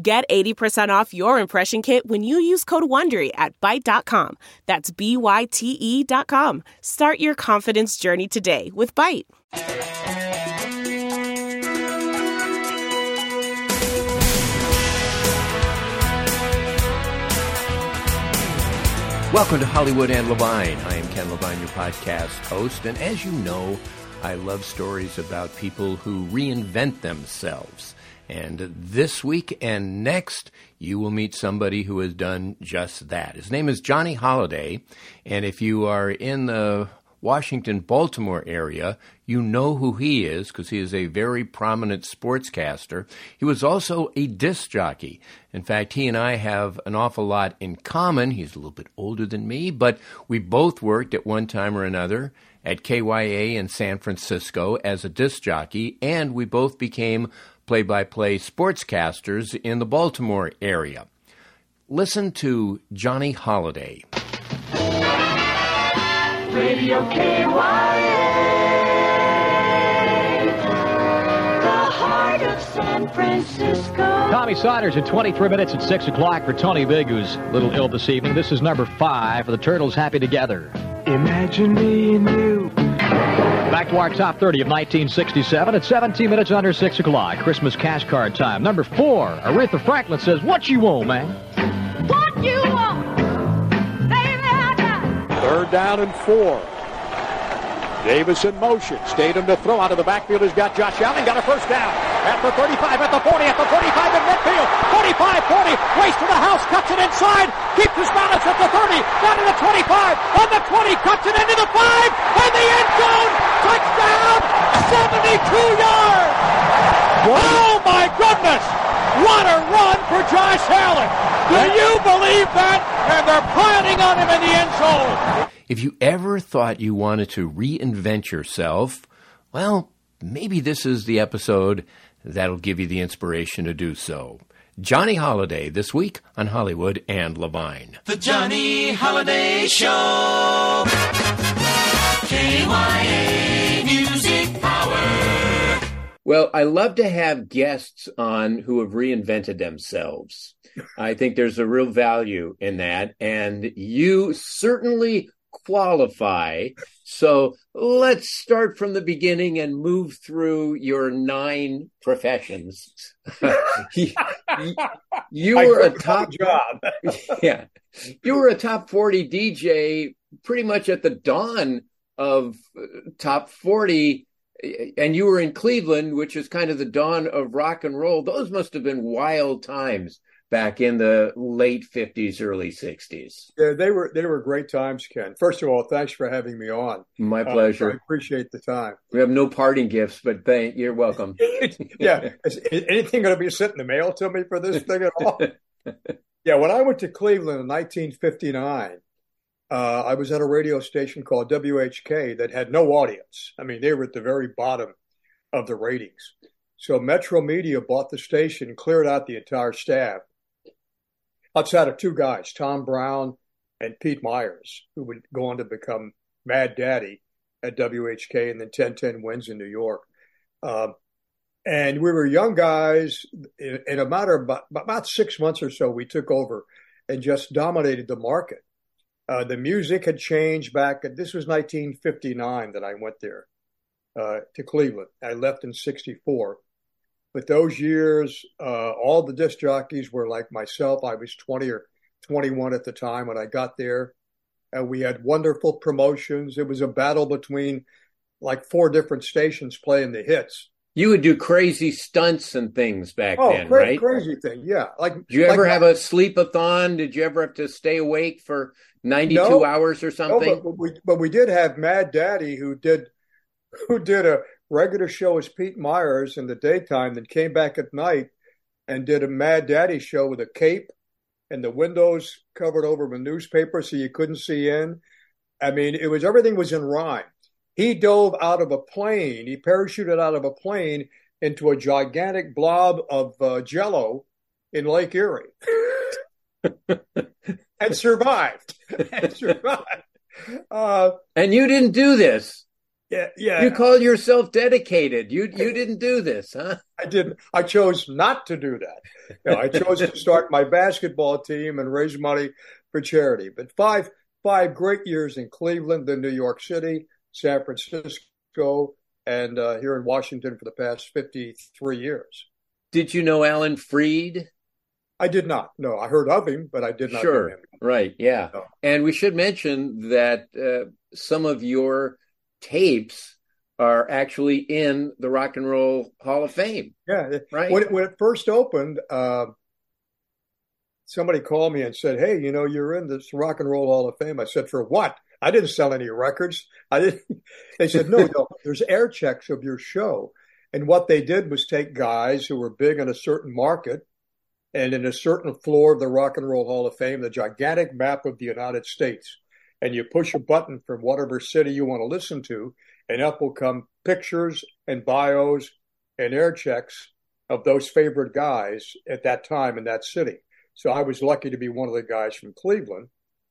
Get 80% off your impression kit when you use code WONDERY at Byte.com. That's B-Y-T-E dot com. Start your confidence journey today with Byte. Welcome to Hollywood and Levine. I am Ken Levine, your podcast host, and as you know, I love stories about people who reinvent themselves. And this week and next, you will meet somebody who has done just that. His name is Johnny Holliday, and if you are in the Washington, Baltimore area, you know who he is because he is a very prominent sportscaster. He was also a disc jockey. In fact, he and I have an awful lot in common. He's a little bit older than me, but we both worked at one time or another at KYA in San Francisco as a disc jockey, and we both became play by play sportscasters in the Baltimore area. Listen to Johnny Holliday. Radio KYA, the heart of San Francisco. Tommy Siders at 23 minutes at 6 o'clock for Tony Big, who's a little ill this evening. This is number five for the Turtles Happy Together. Imagine me and you. Back to our top 30 of 1967 at 17 minutes under 6 o'clock. Christmas cash card time. Number four, Aretha Franklin says, What you want, man? What you want, baby, I got. Third down and four. Davis in motion. Statham to throw out of the backfield. He's got Josh Allen. Got a first down. At the 35, at the 40, at the 45 in midfield. 45, 40. Race to the house. Cuts it inside. Keeps his balance at the 30. Down to the 25. On the 20. Cuts it into the 5. And the end zone. Touchdown. 72 yards. Oh my goodness. What a run for Josh Allen. Do you believe that? And they're piling on him in the end zone. If you ever thought you wanted to reinvent yourself, well, maybe this is the episode that'll give you the inspiration to do so. Johnny Holliday this week on Hollywood and Levine. The Johnny Holliday Show. KYA Music Power. Well, I love to have guests on who have reinvented themselves. I think there's a real value in that. And you certainly qualify. So let's start from the beginning and move through your nine professions. you, you were a top job. yeah. You were a top 40 DJ pretty much at the dawn of uh, top 40 and you were in Cleveland, which is kind of the dawn of rock and roll. Those must have been wild times back in the late 50s, early 60s. Yeah, they were they were great times, Ken. First of all, thanks for having me on. My Uh, pleasure. I appreciate the time. we have no parting gifts, but thank you're welcome. yeah, is, is anything going to be sent in the mail to me for this thing at all? yeah, when I went to Cleveland in 1959, uh, I was at a radio station called WHK that had no audience. I mean, they were at the very bottom of the ratings. So Metro Media bought the station, cleared out the entire staff, outside of two guys, Tom Brown and Pete Myers, who would go on to become Mad Daddy at WHK and then 1010 wins in New York. Um, and we were young guys. In, in a matter of about, about six months or so, we took over and just dominated the market. Uh, the music had changed back. This was 1959 that I went there uh, to Cleveland. I left in '64, But those years, uh, all the disc jockeys were like myself. I was 20 or 21 at the time when I got there. And we had wonderful promotions. It was a battle between like four different stations playing the hits. You would do crazy stunts and things back Oh, then, cra- right? crazy thing. Yeah. Like, Did you ever like- have a sleep-a-thon? Did you ever have to stay awake for 92 No. hours or No, something? but, but we but we did have Mad Daddy who did who did a regular show as Pete Myers in the daytime, then came back at night and did a Mad Daddy show with a cape and the windows covered over with newspaper so you couldn't see in. I mean, it was everything was in rhyme. He dove out of a plane. He parachuted out of a plane into a gigantic blob of uh, Jello in Lake Erie, and survived. and survived. Uh, and you didn't do this. yeah, yeah. You call yourself dedicated. You you didn't do this, huh? I didn't. I chose not to do that. You know, I chose to start my basketball team and raise money for charity. But five five great years in Cleveland, then New York City, San Francisco, and uh, here in Washington for the past fifty three years. Did you know Alan Freed? I did not. No, I heard of him, but I did not Sure. him. Right. Yeah. No. And we should mention that uh, some of your tapes are actually in the Rock and Roll Hall of Fame. Yeah, Right. When it, when it first opened, uh, somebody called me and said, "Hey, you know, you're in this Rock and Roll Hall of Fame." I said, "For what?" I didn't sell any records. I didn't. They said, "No, no. There's air checks of your show." And what they did was take guys who were big in a certain market and in a certain floor of the Rock and Roll Hall of Fame, the gigantic map of the United States, and you push a button from whatever city you want to listen to, and up will come pictures and bios and air checks of those favorite guys at that time in that city. So I was lucky to be one of the guys from Cleveland.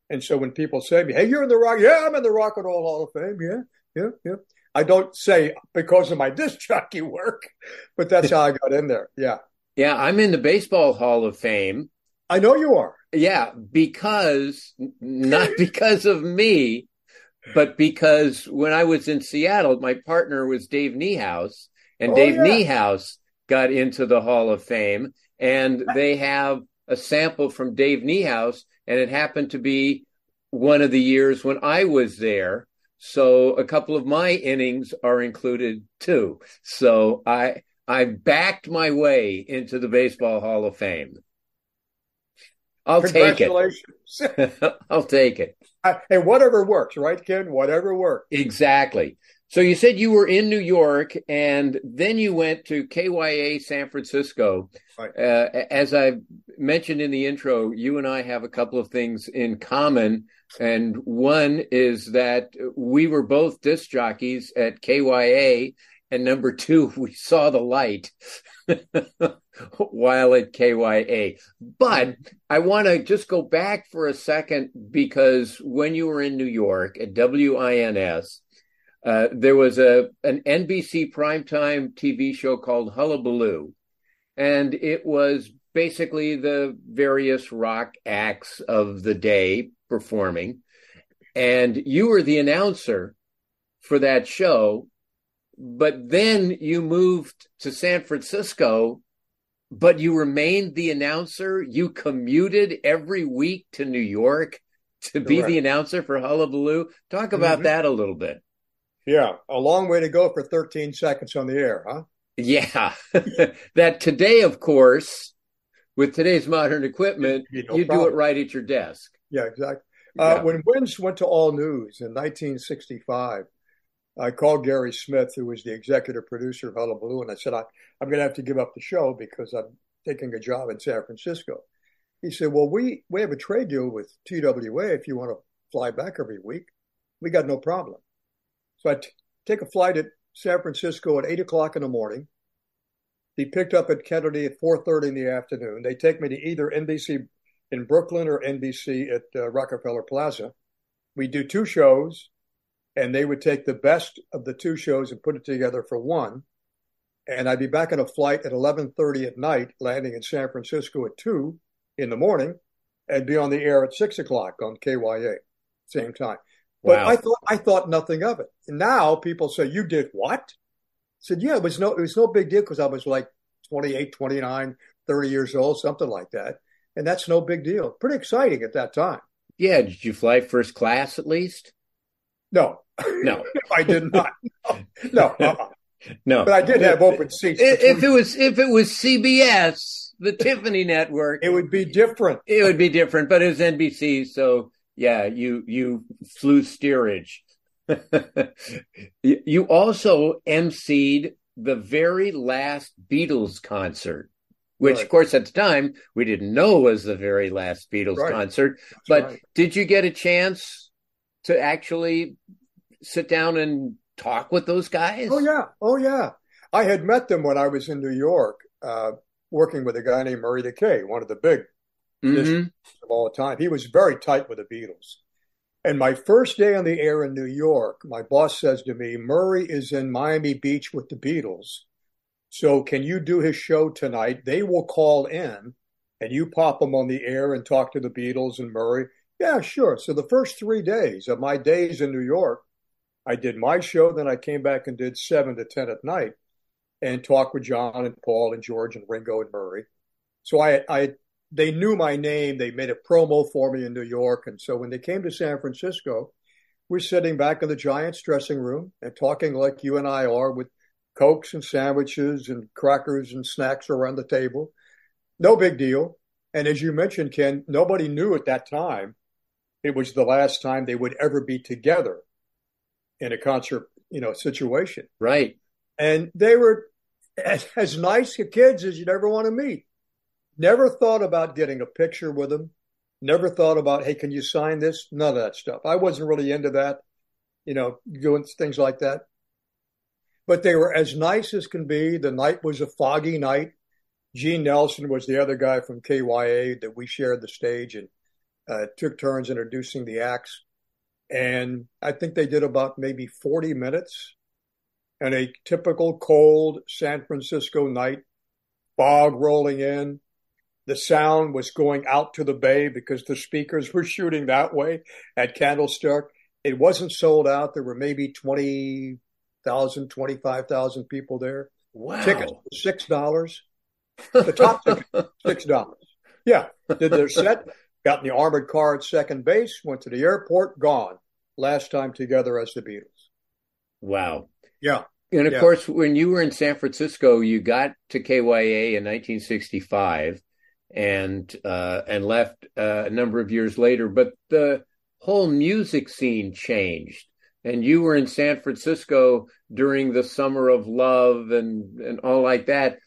And so when people say to me, "Hey, you're in the rock," yeah, I'm in the Rock and Roll Hall of Fame. Yeah, yeah, yeah. I don't say because of my disc jockey work, but that's how I got in there. Yeah, Yeah, I'm in the Baseball Hall of Fame. I know you are. Yeah, because not because of me, but because when I was in Seattle, my partner was Dave Niehaus, and Oh, Dave yeah. Niehaus got into the Hall of Fame, and they have a sample from Dave Niehaus, and it happened to be one of the years when I was there. So a couple of my innings are included too. So I I backed my way into the Baseball Hall of Fame. I'll take it. Congratulations. I'll take it. I- hey, whatever works, right, Ken? Whatever works. Exactly. So you said you were in New York and then you went to KYA San Francisco. Right. Uh, as I mentioned in the intro, you and I have a couple of things in common. And one is that we were both disc jockeys at KYA. And number two, we saw the light while at KYA. But I want to just go back for a second because when you were in New York at WINS, uh, there was a an NBC primetime TV show called Hullabaloo, and it was basically the various rock acts of the day performing. And you were the announcer for that show, but then you moved to San Francisco, but you remained the announcer. You commuted every week to New York to be Correct. the announcer for Hullabaloo. Talk about Mhm. that a little bit. Yeah, a long way to go for 13 seconds on the air, huh? Yeah. that today, of course, with today's modern equipment, no you do it right at your desk. Yeah, exactly. Uh, Yeah. When Wins went to All News in 1965, I called Gary Smith, who was the executive producer of Hullabaloo, and I said, I, I'm going to have to give up the show because I'm taking a job in San Francisco. He said, Well, we, we have a trade deal with TWA if you want to fly back every week. We got no problem. So I t- take a flight at San Francisco at 8 o'clock in the morning. Be picked up at Kennedy at 4.30 in the afternoon. They take me to either NBC in Brooklyn or NBC at uh, Rockefeller Plaza. We do two shows, and they would take the best of the two shows and put it together for one. And I'd be back on a flight at 11:30 at night, landing in San Francisco at two in the morning, and be on the air at six o'clock on KYA, same time. But Wow. I thought I thought nothing of it. Now people say, "You did what?" I said, "Yeah, it was no it was no big deal because I was like 28, 29, 30 years old, something like that. And that's no big deal. Pretty exciting at that time. Yeah. Did you fly first class at least? No, No. I did not. No, no, uh-uh. No. but I did have open seats. If, between- it was if it was CBS, the Tiffany network, it would be different. it would be different, but it was NBC, so yeah, you you flew steerage. You also emceed the very last Beatles concert, which Right. of course at the time we didn't know was the very last Beatles Right. concert. That's but right. did you get a chance to actually sit down and talk with those guys? Oh yeah, oh yeah. I had met them when I was in New York, uh, working with a guy named Murray the K, one of the big Mhm. of all time. He was very tight with the Beatles. And my first day on the air in New York, my boss says to me, Murray is in Miami Beach with the Beatles. So can you do his show tonight? They will call in and you pop them on the air and talk to the Beatles and Murray. Yeah, sure. So the first three days of my days in New York, I did my show, then I came back and did seven to 10 at night and talked with John and Paul and George and Ringo and Murray. So I, I, they knew my name. They made a promo for me in New York. And so when they came to San Francisco, we're sitting back in the Giants dressing room and talking like you and I are with Cokes and sandwiches and crackers and snacks around the table. No big deal. And as you mentioned, Ken, nobody knew at that time it was the last time they would ever be together in a concert, you know, situation. Right. And they were as, as nice kids as you'd ever want to meet. Never thought about getting a picture with them. Never thought about, hey, can you sign this? None of that stuff. I wasn't really into that, you know, doing things like that. But they were as nice as can be. The night was a foggy night. Gene Nelson was the other guy from KYA that we shared the stage and uh, took turns introducing the acts. And I think they did about maybe 40 minutes and a typical cold San Francisco night, fog rolling in. The sound was going out to the bay because the speakers were shooting that way at Candlestick. It wasn't sold out. There were maybe 20,000, 25,000 people there. Wow. Tickets $6. The top ticket, $6. Yeah. Did their set, got in the armored car at second base, went to the airport, gone. Last time together as the Beatles. Wow. Yeah. And of Yeah. course, when you were in San Francisco, you got to KYA in 1965 and uh, and left uh, a number of years later. But the whole music scene changed, and you were in San Francisco during the Summer of Love and and all like that.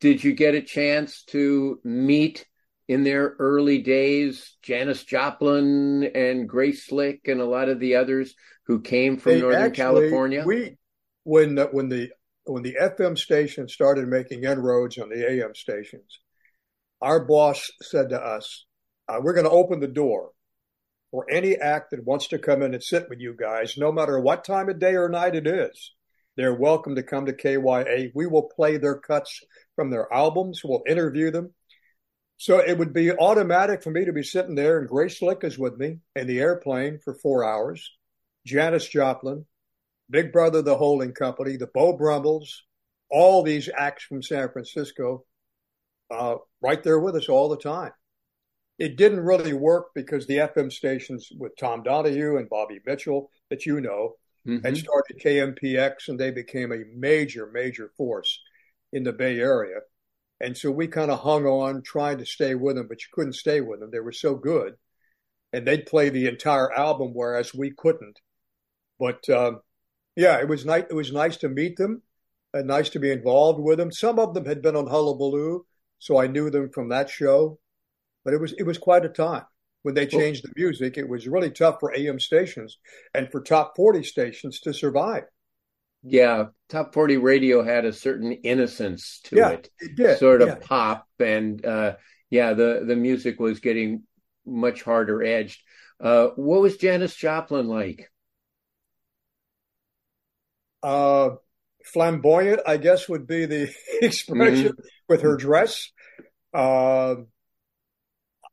Did you get a chance to meet in their early days Janis Joplin and Grace Slick and a lot of the others who came from They Northern actually- California? We when the, when the when the FM station started making inroads on the AM stations, our boss said to us, uh, "We're going to open the door for any act that wants to come in and sit with you guys, no matter what time of day or night it is. They're welcome to come to KYA. We will play their cuts from their albums. We'll interview them." So it would be automatic for me to be sitting there, and Grace Slick is with me in the airplane for four hours. Janis Joplin, Big Brother, the holding company, the Beau Brummels, all these acts from San Francisco, uh, right there with us all the time. It didn't really work because the FM stations with Tom Donahue and Bobby Mitchell, that you know, Mhm. had started KMPX and they became a major, major force in the Bay Area. And so we kind of hung on trying to stay with them, but you couldn't stay with them. They were so good. And they'd play the entire album, whereas we couldn't. But um, yeah, it was nice. It was nice to meet them, and nice to be involved with them. Some of them had been on Hullabaloo, so I knew them from that show. But it was it was quite a time when they changed the music. It was really tough for AM stations and for top forty stations to survive. Yeah, Top 40 radio had a certain innocence to Yeah, it, it did, sort of yeah. pop, and uh, yeah, the the music was getting much harder edged. Uh, what was Janis Joplin like? Uh, flamboyant, I guess, would be the expression with her dress. Uh,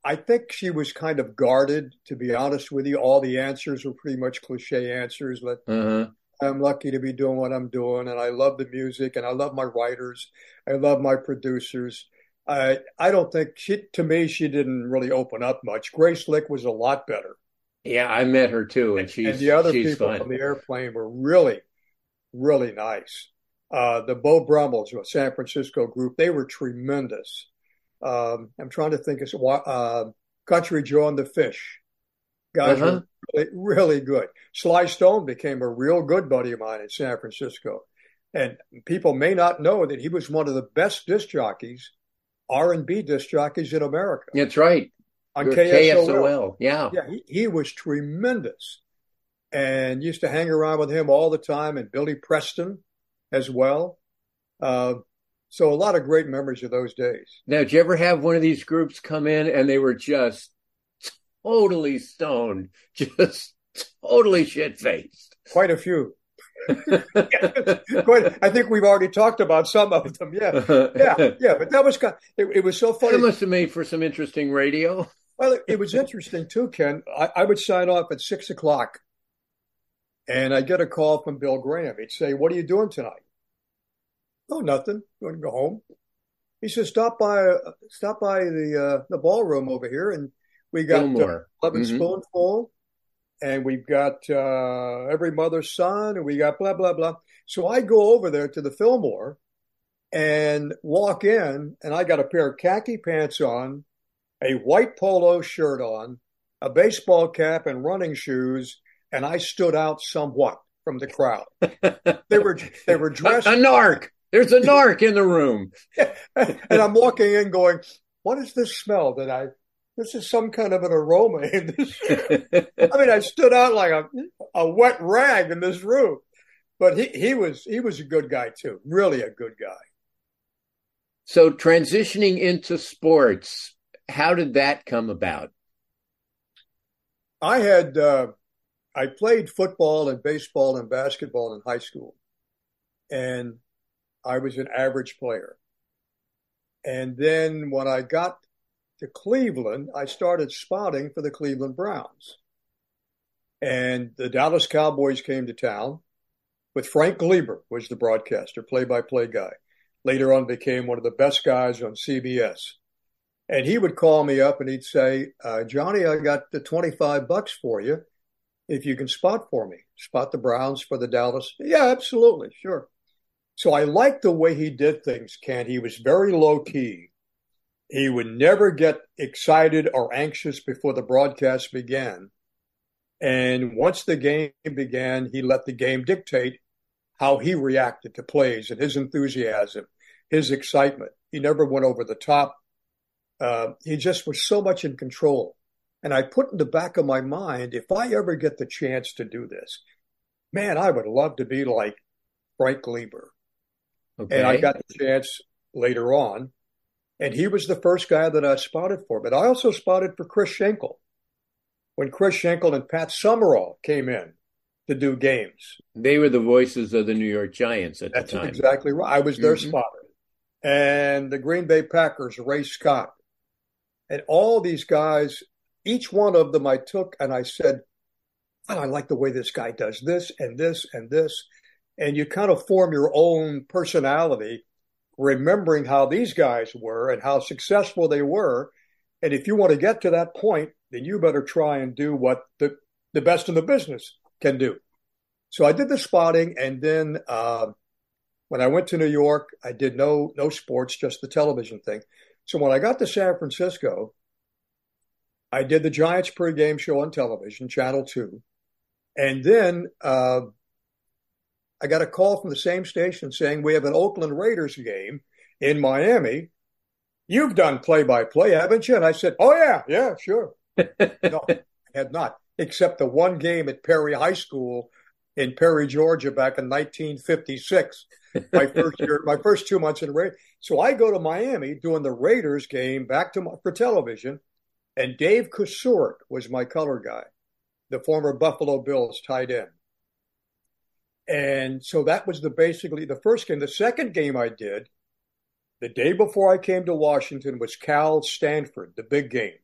I think she was kind of guarded, to be honest with you. All the answers were pretty much cliche answers, but Uh-huh. I'm lucky to be doing what I'm doing, and I love the music, and I love my writers, I love my producers. I I don't think she to me she didn't really open up much. Grace Slick was a lot better. Yeah, I met her too, and she's and the other people fun. from the airplane were really, really nice. Uh, the Beau Brummels, a San Francisco group, they were tremendous. Um, I'm trying to think of uh, Country Joe and the Fish. Guys Uh-huh. were really, really good. Sly Stone became a real good buddy of mine in San Francisco, and people may not know that he was one of the best disc jockeys, R and B disc jockeys in America That's right. on KSOL. KSOL. Yeah. Yeah, he, he was tremendous and used to hang around with him all the time and Billy Preston as well. Uh, so a lot of great memories of those days. Now, did you ever have one of these groups come in and they were just totally stoned, just totally shit faced? Quite a few. Quite, I think we've already talked about some of them. Yeah, yeah, yeah. But that was kind. It, it was so funny. That must have made for some interesting radio. Well, it was interesting too, Ken. I, I would sign off at six o'clock, and I get a call from Bill Graham. He'd say, "What are you doing tonight?" Oh, nothing. Going to go home. He says, "Stop by, uh, stop by the uh, the ballroom over here, and we got uh, Fillmore. 11 Mhm. spoonful, and we've got uh, every mother's son, and we got blah blah blah." So I go over there to the Fillmore and walk in, and I got a pair of khaki pants on, a white polo shirt on, a baseball cap, and running shoes, and I stood out somewhat from the crowd. They were they were dressed, a narc. There's a narc in the room. and I'm walking in, going, "What is this smell that I?" This is some kind of an aroma in this. I mean, I stood out like a, a wet rag in this room. But he, he was he was a good guy too, really a good guy. so, transitioning into sports, how did that come about? I had uh, I played football and baseball and basketball in high school, and I was an average player. And then when I got to Cleveland, I started spotting for the Cleveland Browns. And the Dallas Cowboys came to town with Frank Glieber was the broadcaster, play-by-play guy. Later on became one of the best guys on CBS. And he would call me up and he'd say, uh, Johnny, I got the 25 bucks for you if you can spot for me. Spot the Browns for the Dallas. Yeah, absolutely. Sure. So I liked the way he did things, Ken. He was very low key. He would never get excited or anxious before the broadcast began. And once the game began, he let the game dictate how he reacted to plays and his enthusiasm, his excitement. He never went over the top. Uh, he just was so much in control. And I put in the back of my mind, if I ever get the chance to do this, man, I would love to be like Frank Glieber. Okay. And I got the chance later on. And he was the first guy that I spotted for. But I also spotted for Chris Schenkel when Chris Schenkel and Pat Summerall came in to do games. They were the voices of the New York Giants at That's the time. exactly right. I was their Mhm. spotter. And the Green Bay Packers, Ray Scott. And all these guys, each one of them I took and I said, oh, I like the way this guy does this and this and this. And you kind of form your own personality, remembering how these guys were and how successful they were. And if you want to get to that point, then you better try and do what the, the best in the business can do. So I did the spotting, and then uh, when I went to New York, I did no no sports, just the television thing. So when I got to San Francisco, I did the Giants pregame show on television, Channel Two, and then uh, I got a call from the same station saying we have an Oakland Raiders game in Miami. You've done play by play, haven't you? And I said, Oh yeah, yeah, sure. no, I had not, except the one game at Perry High School in Perry, Georgia, back in 1956. My first year, my first two months in the Raiders. So I go to Miami doing the Raiders game back to my, for television, and Dave Kusurt was my color guy, the former Buffalo Bills tight end. And so that was the basically the first game. The second game I did, the day before I came to Washington, was Cal Stanford, the big game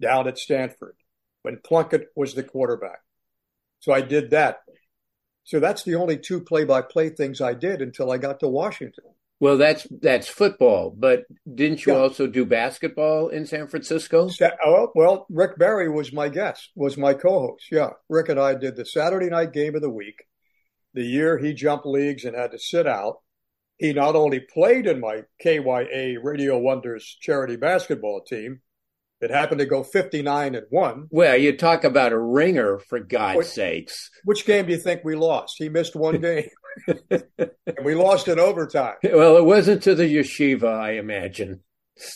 down at Stanford when Plunkett was the quarterback. So I did that. So that's the only two play-by-play things I did until I got to Washington. Well, that's that's football, but didn't you Yeah. also do basketball in San Francisco? Oh, well, Rick Barry was my guest, was my co-host. Yeah, Rick and I did the Saturday night game of the week. The year he jumped leagues and had to sit out, he not only played in my KYA Radio Wonders charity basketball team that happened to go 59 and 1. Well, you talk about a ringer for God's What- sakes. Which game do you think we lost? He missed one game. and we lost in overtime. Well, it wasn't to the yeshiva, I imagine.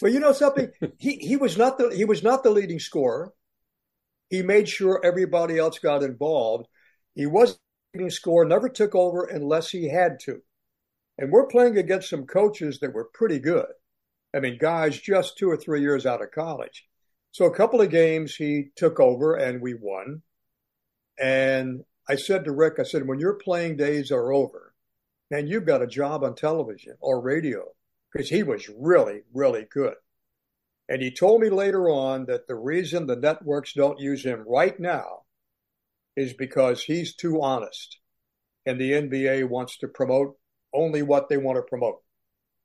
Well, you know something? He he was not the he was not the leading scorer. He made sure everybody else got involved. He wasn't scorer, never took over unless he had to. And we're playing against some coaches that were pretty good. I mean, guys just two or three years out of college. So a couple of games he took over and we won. And I said to Rick, I said, when your playing days are over, man, you've got a job on television or radio because he was really, really good. And he told me later on that the reason the networks don't use him right now is because he's too honest. And the NBA wants to promote only what they want to promote.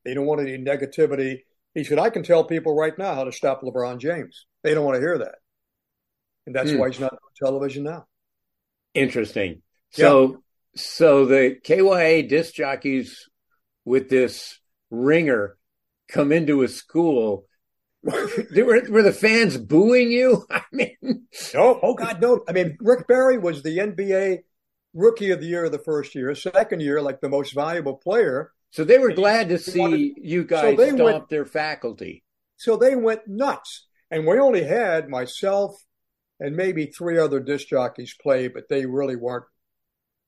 They don't want any negativity. He said, I can tell people right now how to stop LeBron James. They don't want to hear that. And that's Hmm. why he's not on television now. Interesting. So, so the KYA disc jockeys with this ringer come into a school. Were, were the fans booing you? I mean, No, oh God, no. I mean, Rick Barry was the NBA Rookie of the Year the first year. Second year, like the most valuable player. so they were glad to see wanted- you So guys they stomp went- their faculty. So they went nuts. And we only had myself and maybe three other disc jockeys play, but they really weren't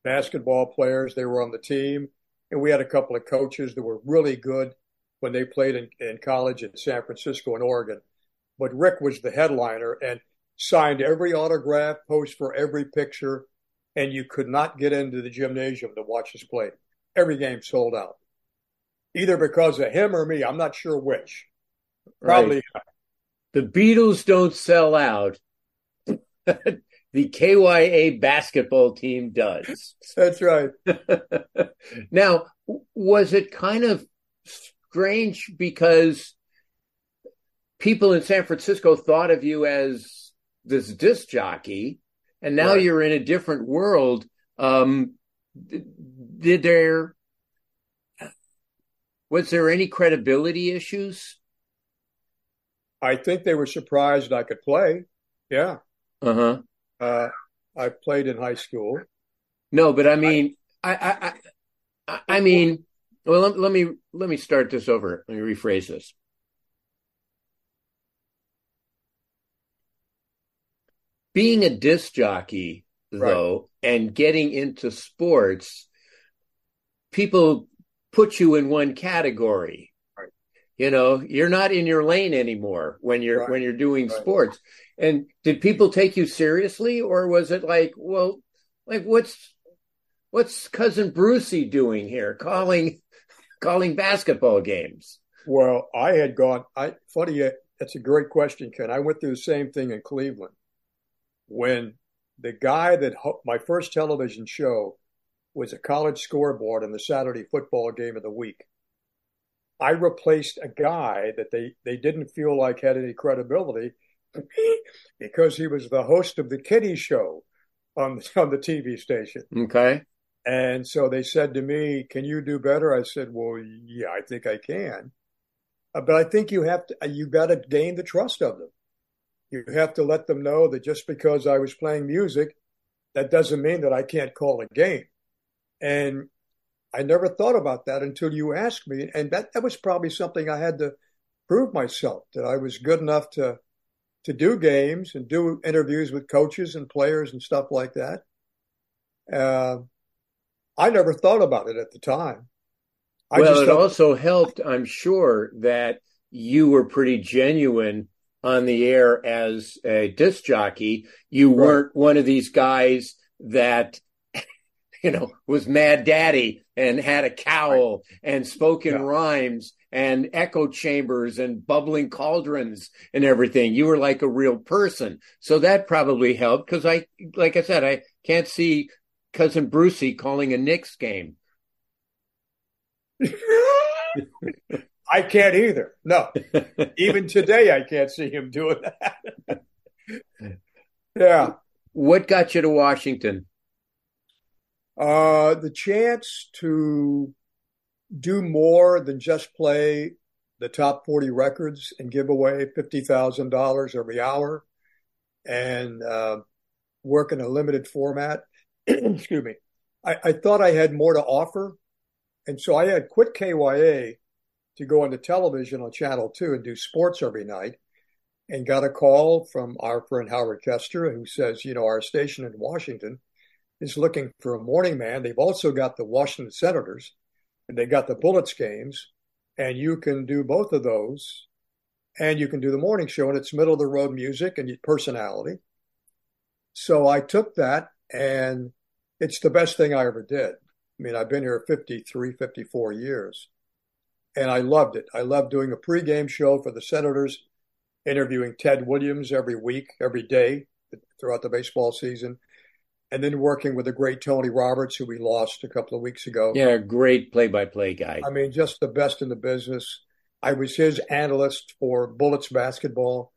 basketball players. They were on the team. And we had a couple of coaches that were really good when they played in, in college in San Francisco and Oregon. But Rick was the headliner and signed every autograph, posed for every picture, and you could not get into the gymnasium to watch us play. Every game sold out. Either because of him or me, I'm not sure which. Probably Right. The Beatles don't sell out. the KYA basketball team does. that's right. now, was it kind of strange because people in San Francisco thought of you as this disc jockey, and now Right. you're in a different world? Um, did there was there any credibility issues? I think they were surprised I could play. Yeah. Uh huh. Uh, I played in high school. No, but I mean, I, I, I, I mean, well, let, let me let me start this over. Let me rephrase this. Being a disc jockey, though, and getting into sports, people put you in one category. Right. You know, you're not in your lane anymore when you're Right. when you're doing Right. sports. And did people take you seriously, or was it like, well, like what's what's cousin Brucey doing here, calling calling basketball games? Well, I had gone. I funny. uh, That's a great question, Ken. I went through the same thing in Cleveland when the guy that my first television show was a college scoreboard in the Saturday football game of the week. I replaced a guy that they they didn't feel like had any credibility because he was the host of the kiddie show on on the TV station. Okay. And so they said to me, "Can you do better?" I said, "Well, yeah, I think I can." Uh, but I think you have to, uh, you got to gain the trust of them. You have to let them know that just because I was playing music, that doesn't mean that I can't call a game. And I never thought about that until you asked me. And that, that was probably something I had to prove myself that I was good enough to, to do games and do interviews with coaches and players and stuff like that. Uh, I never thought about it at the time. I well, just it thought- also helped, I'm sure, that you were pretty genuine on the air as a disc jockey. You Right. weren't one of these guys that, you know, was mad daddy and had a cowl and spoke in Yeah. rhymes and echo chambers and bubbling cauldrons and everything. You were like a real person. So that probably helped because I, like I said, I can't see cousin Brucey calling a Knicks game. I can't either. No, even today I can't see him doing that. yeah. What got you to Washington? Uh, the chance to do more than just play the top 40 records and give away $50,000 every hour and uh, work in a limited format. Excuse me. I, I thought I had more to offer. And so I had quit KYA to go into television on Channel 2 and do sports every night and got a call from our friend Howard Kester who says, you know, our station in Washington is looking for a morning man. They've also got the Washington Senators and they got the Bullets games and you can do both of those and you can do the morning show and it's middle of the road music and personality. So I took that and it's the best thing I ever did. I mean, I've been here 53, 54 years and I loved it. I loved doing a pregame show for the Senators, interviewing Ted Williams every week, every day throughout the baseball season, and then working with the great Tony Roberts, who we lost a couple of weeks ago. Yeah, great play-by-play guy. I mean, just the best in the business. I was his analyst for Bullets basketball,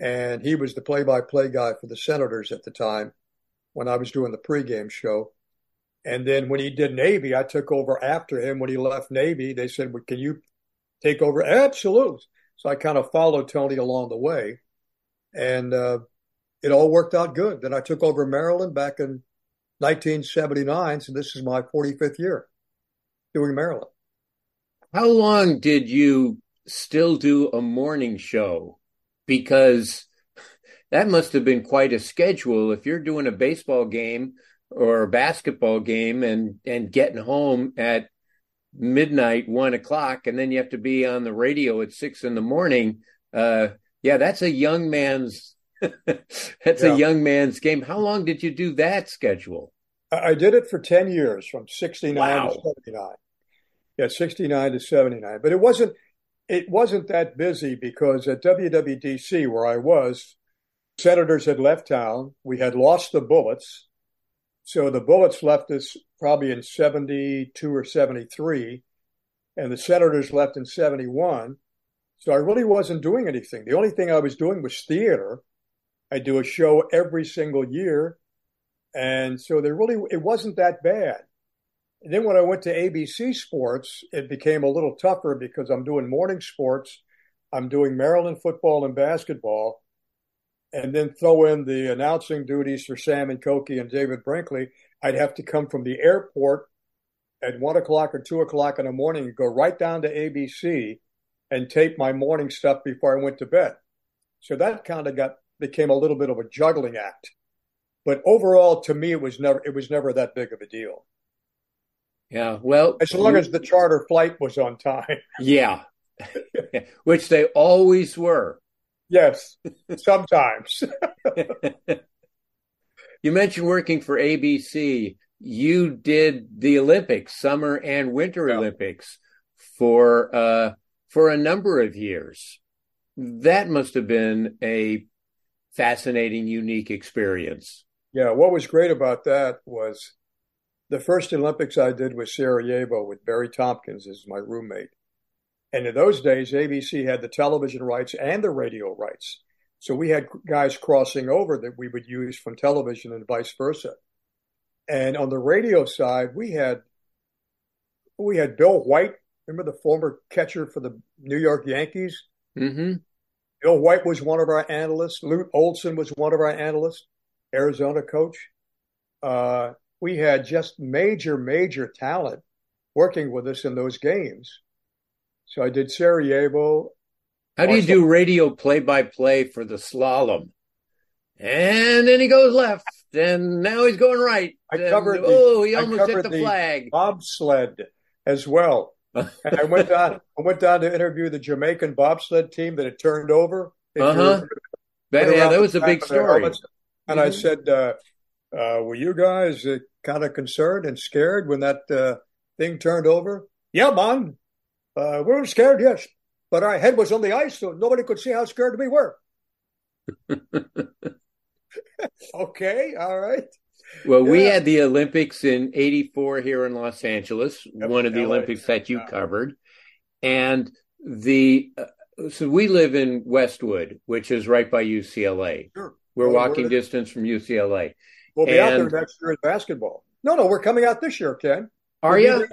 and he was the play-by-play guy for the Senators at the time when I was doing the pregame show. And then when he did Navy, I took over after him. When he left Navy, they said, well, "Can you take over?" Absolutely. So I kind of followed Tony along the way, and uh, it all worked out good. Then I took over Maryland back in 1979. So this is my 45th year doing Maryland. How long did you still do a morning show? Because that must have been quite a schedule. If you're doing a baseball game or a basketball game and and getting home at midnight, one o'clock, and then you have to be on the radio at six in the morning. Uh, yeah, that's a young man's that's yeah. a young man's game. How long did you do that schedule? I did it for ten years, from sixty nine wow. to seventy nine. Yeah, sixty nine to seventy nine. But it wasn't it wasn't that busy because at WWDC where I was, senators had left town. We had lost the bullets so the Bullets left us probably in 72 or 73, and the Senators left in 71. So I really wasn't doing anything. The only thing I was doing was theater. I do a show every single year. And so there really, it wasn't that bad. And then when I went to ABC Sports, it became a little tougher because I'm doing morning sports. I'm doing Maryland football and basketball and then throw in the announcing duties for Sam and Cokie and David Brinkley, I'd have to come from the airport at one o'clock or two o'clock in the morning and go right down to ABC and tape my morning stuff before I went to bed. So that kind of got became a little bit of a juggling act. But overall, to me, it was never it was never that big of a deal. Yeah, well, as long as the charter flight was on time. Yeah, which they always were. Yes, sometimes. you mentioned working for ABC. You did the Olympics, summer and winter yeah. Olympics, for uh, for a number of years. That must have been a fascinating, unique experience. Yeah, what was great about that was the first Olympics I did was Sarajevo with Barry Tompkins as my roommate. And in those days, ABC had the television rights and the radio rights. So we had guys crossing over that we would use from television and vice versa. And on the radio side, we had we had Bill White. Remember the former catcher for the New York Yankees? Mm-hmm. Bill White was one of our analysts. Lute Olson was one of our analysts, Arizona coach. Uh, we had just major, major talent working with us in those games. So I did Sarajevo. How do you do radio play by play for the slalom? And then he goes left, and now he's going right. I and, covered. The, oh, he almost hit the, the flag. Bobsled as well. and I went down. I went down to interview the Jamaican bobsled team that had turned over. Uh huh. Yeah, that was a big story. And mm-hmm. I said, uh, uh, "Were you guys uh, kind of concerned and scared when that uh, thing turned over?" Yeah, man. Uh, we were scared, yes, but our head was on the ice, so nobody could see how scared we were. okay, all right. Well, we had the Olympics in 84 here in Los Angeles, Yep, one of the LA. Olympics that you Yeah. covered. And the, uh, so we live in Westwood, which is right by UCLA. Sure. We're Well, walking we're- distance from UCLA. We'll be out there next year in basketball. No, no, we're coming out this year, Ken. Are We'll you?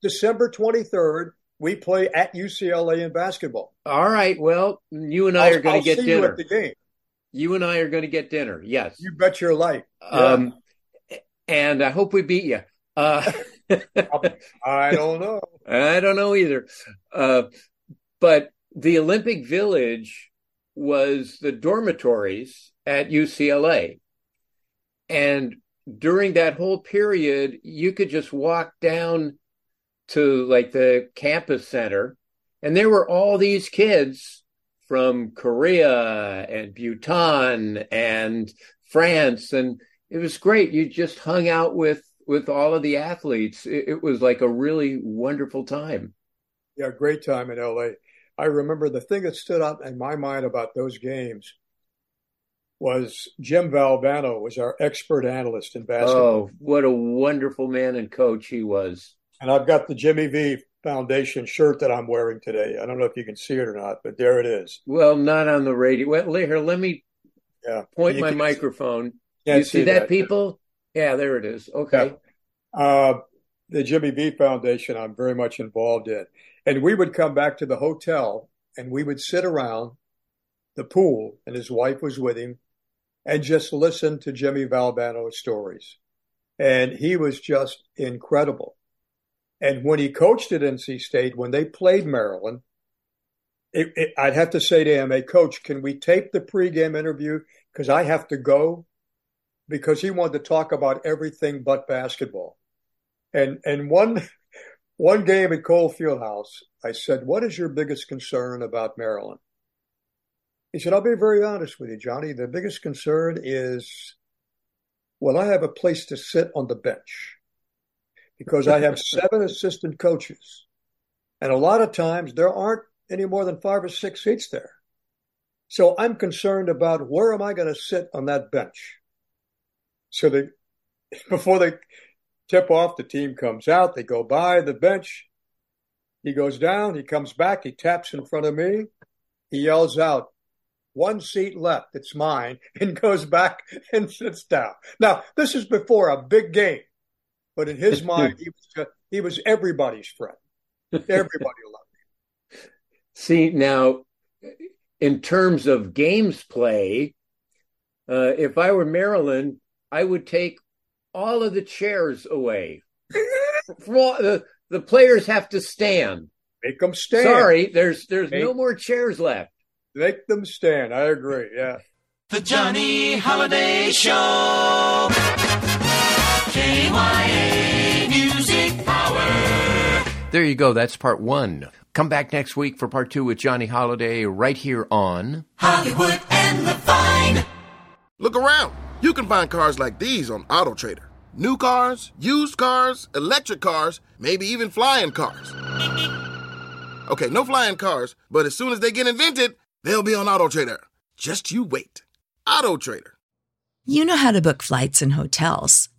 December 23rd, we play at UCLA in basketball. All right. Well, you and I I'll- are going to get see you dinner. at the game. You and I are going to get dinner. Yes. You bet your life. Yeah. Um, and I hope we beat you. Uh, I don't know. I don't know either. Uh, but the Olympic Village was the dormitories at UCLA. And during that whole period, you could just walk down to like the campus center, and there were all these kids from Korea and Bhutan and France, and it was great. You just hung out with with all of the athletes. It, it was like a really wonderful time. Yeah, great time in LA. I remember the thing that stood out in my mind about those games was Jim Valvano was our expert analyst in basketball. Oh, what a wonderful man and coach he was. And I've got the Jimmy V Foundation shirt that I'm wearing today. I don't know if you can see it or not, but there it is. Well, not on the radio. Well, here, let me Yeah. point my microphone. can't you see, that, that. people? Yeah, there it is. Okay. Uh, the Jimmy V Foundation, I'm very much involved in. And we would come back to the hotel and we would sit around the pool, and his wife was with him, and just listen to Jimmy Valvano's stories. And he was just incredible. And when he coached at NC State, when they played Maryland, it, it, I'd have to say to him, "Hey, coach, can we tape the pregame interview? Because I have to go." Because he wanted to talk about everything but basketball. And and one one game at Cole Fieldhouse, I said, "What is your biggest concern about Maryland?" He said, "I'll be very honest with you, Johnny. The biggest concern is, well, I have a place to sit on the bench." Because I have seven assistant coaches. And a lot of times there aren't any more than five or six seats there. So I'm concerned about where am I going to sit on that bench? So they, before they tip off, the team comes out, they go by the bench. He goes down, he comes back, he taps in front of me, he yells out, one seat left, it's mine, and goes back and sits down. Now, this is before a big game. But in his mind, he was just, he was everybody's friend. Everybody loved him. See, now, in terms of games play, uh, if I were Maryland, I would take all of the chairs away. From all, the, the players have to stand. Make them stand. Sorry, there's there's Make- no more chairs left. Make them stand. I agree. Yeah. The Johnny Holliday Show. KYA Music Power. There you go. That's part one. Come back next week for part two with Johnny Holliday right here on. Hollywood and the Vine. Look around. You can find cars like these on AutoTrader. New cars, used cars, electric cars, maybe even flying cars. Okay, no flying cars, but as soon as they get invented, they'll be on AutoTrader. Just you wait. AutoTrader. You know how to book flights and hotels.